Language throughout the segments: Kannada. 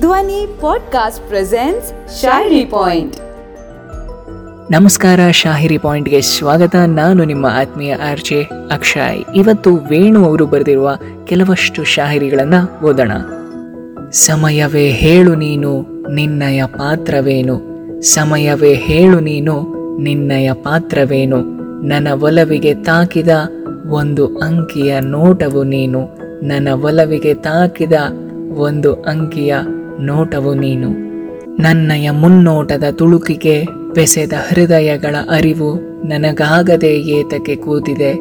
ಧ್ವನಿ ಪಾಡ್ಕಾಸ್ಟ್ ಪ್ರೆಸೆಂಟ್ಸ್ ಶಾಹಿರಿ ಪಾಯಿಂಟ್ ನಮಸ್ಕಾರ ಶಾಹಿರಿ ಪಾಯಿಂಟ್ಗೆ ಸ್ವಾಗತ. ನಾನು ನಿಮ್ಮ ಆತ್ಮೀಯ ಆರ್ಜೆ ಅಕ್ಷಯ್. ಇವತ್ತು ವೇಣು ಅವರು ಬರೆದಿರುವ ಕೆಲವಷ್ಟು ಶಾಹಿರಿಗಳನ್ನು ಓದೋಣ. ಸಮಯವೇ ಹೇಳು ನೀನು, ನಿನ್ನಯ ಪಾತ್ರವೇನು? ಸಮಯವೇ ಹೇಳು ನೀನು, ನಿನ್ನಯ ಪಾತ್ರವೇನು? ನನ್ನ ಒಲವಿಗೆ ತಾಕಿದ ಒಂದು ಅಂಕಿಯ ನೋಟವು ನೀನು. ನನ್ನ ಒಲವಿಗೆ ತಾಕಿದ ಒಂದು ಅಂಕಿಯ ನೋಟವು ನೀನು. ನನ್ನಯ ಮುನ್ನೋಟದ ತುಳುಕಿಗೆ ಬೆಸೆದ ಹೃದಯಗಳ ಅರಿವು ನನಗಾಗದೆ ಏತಕ್ಕೆ ಕೂತಿದೆ.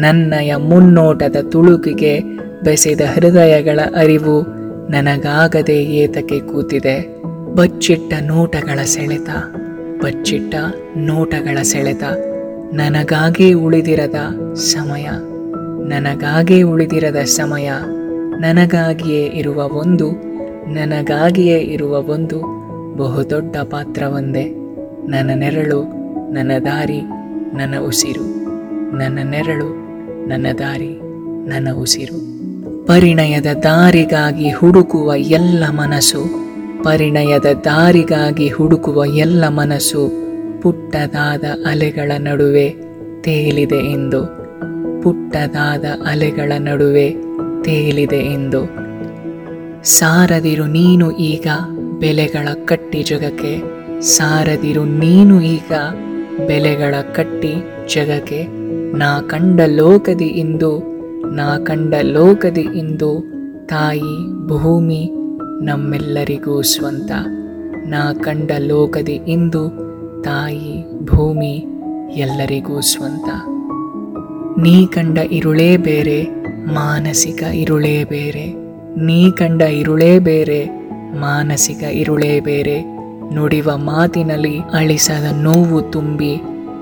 ನನ್ನಯ ಮುನ್ನೋಟದ ತುಳುಕಿಗೆ ಬೆಸೆದ ಹೃದಯಗಳ ಅರಿವು ನನಗಾಗದೆ ಏತಕ್ಕೆ ಕೂತಿದೆ. ಬಚ್ಚಿಟ್ಟ ನೋಟಗಳ ಸೆಳೆತ, ಬಚ್ಚಿಟ್ಟ ನೋಟಗಳ ಸೆಳೆತ, ನನಗಾಗೇ ಉಳಿದಿರದ ಸಮಯ, ನನಗಾಗೇ ಉಳಿದಿರದ ಸಮಯ, ನನಗಾಗಿಯೇ ಇರುವ ಒಂದು ನನಗಾಗಿಯೇ ಇರುವ ಒಂದು ಬಹುದೊಡ್ಡ ಪಾತ್ರವೊಂದೇ. ನನ್ನ ನೆರಳು, ನನ್ನ ದಾರಿ, ನನ್ನ ಉಸಿರು. ನನ್ನ ನೆರಳು, ನನ್ನ ದಾರಿ, ನನ್ನ ಉಸಿರು. ಪರಿಣಯದ ದಾರಿಗಾಗಿ ಹುಡುಕುವ ಎಲ್ಲ ಮನಸ್ಸು, ಪರಿಣಯದ ದಾರಿಗಾಗಿ ಹುಡುಕುವ ಎಲ್ಲ ಮನಸ್ಸು ಪುಟ್ಟದಾದ ಅಲೆಗಳ ನಡುವೆ ತೇಲಿದೆ ಎಂದು. ಪುಟ್ಟದಾದ ಅಲೆಗಳ ನಡುವೆ ತೇಲಿದೆ ಎಂದು. ಸಾರದಿರು ನೀನು ಈಗ ಬೆಲೆಗಳ ಕಟ್ಟಿ ಜಗಕ್ಕೆ. ಸಾರದಿರು ನೀನು ಈಗ ಬೆಲೆಗಳ ಕಟ್ಟಿ ಜಗಕ್ಕೆ. ನಾ ಕಂಡ ಲೋಕದಿ ಇಂದು, ನಾ ಕಂಡ ಲೋಕದಿ ಇಂದು ತಾಯಿ ಭೂಮಿ ನಮ್ಮೆಲ್ಲರಿಗೂ ಸ್ವಂತ. ನಾ ಕಂಡ ಲೋಕದಿ ಇಂದು ತಾಯಿ ಭೂಮಿ ಎಲ್ಲರಿಗೂ ಸ್ವಂತ. ನೀ ಕಂಡ ಇರುಳೇ ಬೇರೆ, ಮಾನಸಿಕ ಇರುಳೇ ಬೇರೆ. ನೀ ಕಂಡ ಇರುಳೇ ಬೇರೆ, ಮಾನಸಿಕ ಇರುಳೇ ಬೇರೆ. ನುಡಿವ ಮಾತಿನಲ್ಲಿ ಅಳಿಸದ ನೋವು ತುಂಬಿ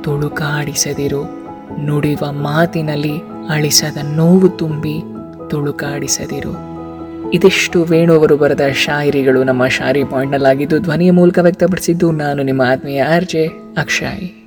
ತುಳುಕಾಡಿಸದಿರು. ನುಡಿವ ಮಾತಿನಲ್ಲಿ ಅಳಿಸದ ನೋವು ತುಂಬಿ ತುಳುಕಾಡಿಸದಿರು. ಇದಿಷ್ಟು ವೇಣು ಅವರು ಬರೆದ ಶಾಯರಿಗಳು ನಮ್ಮ ಶಾರಿ ಪಾಯಿಂಟ್ನಲ್ಲಾಗಿದ್ದು ಧ್ವನಿಯ ಮೂಲಕ ವ್ಯಕ್ತಪಡಿಸಿದ್ದು ನಾನು, ನಿಮ್ಮ ಆತ್ಮೀಯ ಆರ್ಜೆ ಅಕ್ಷಯ್.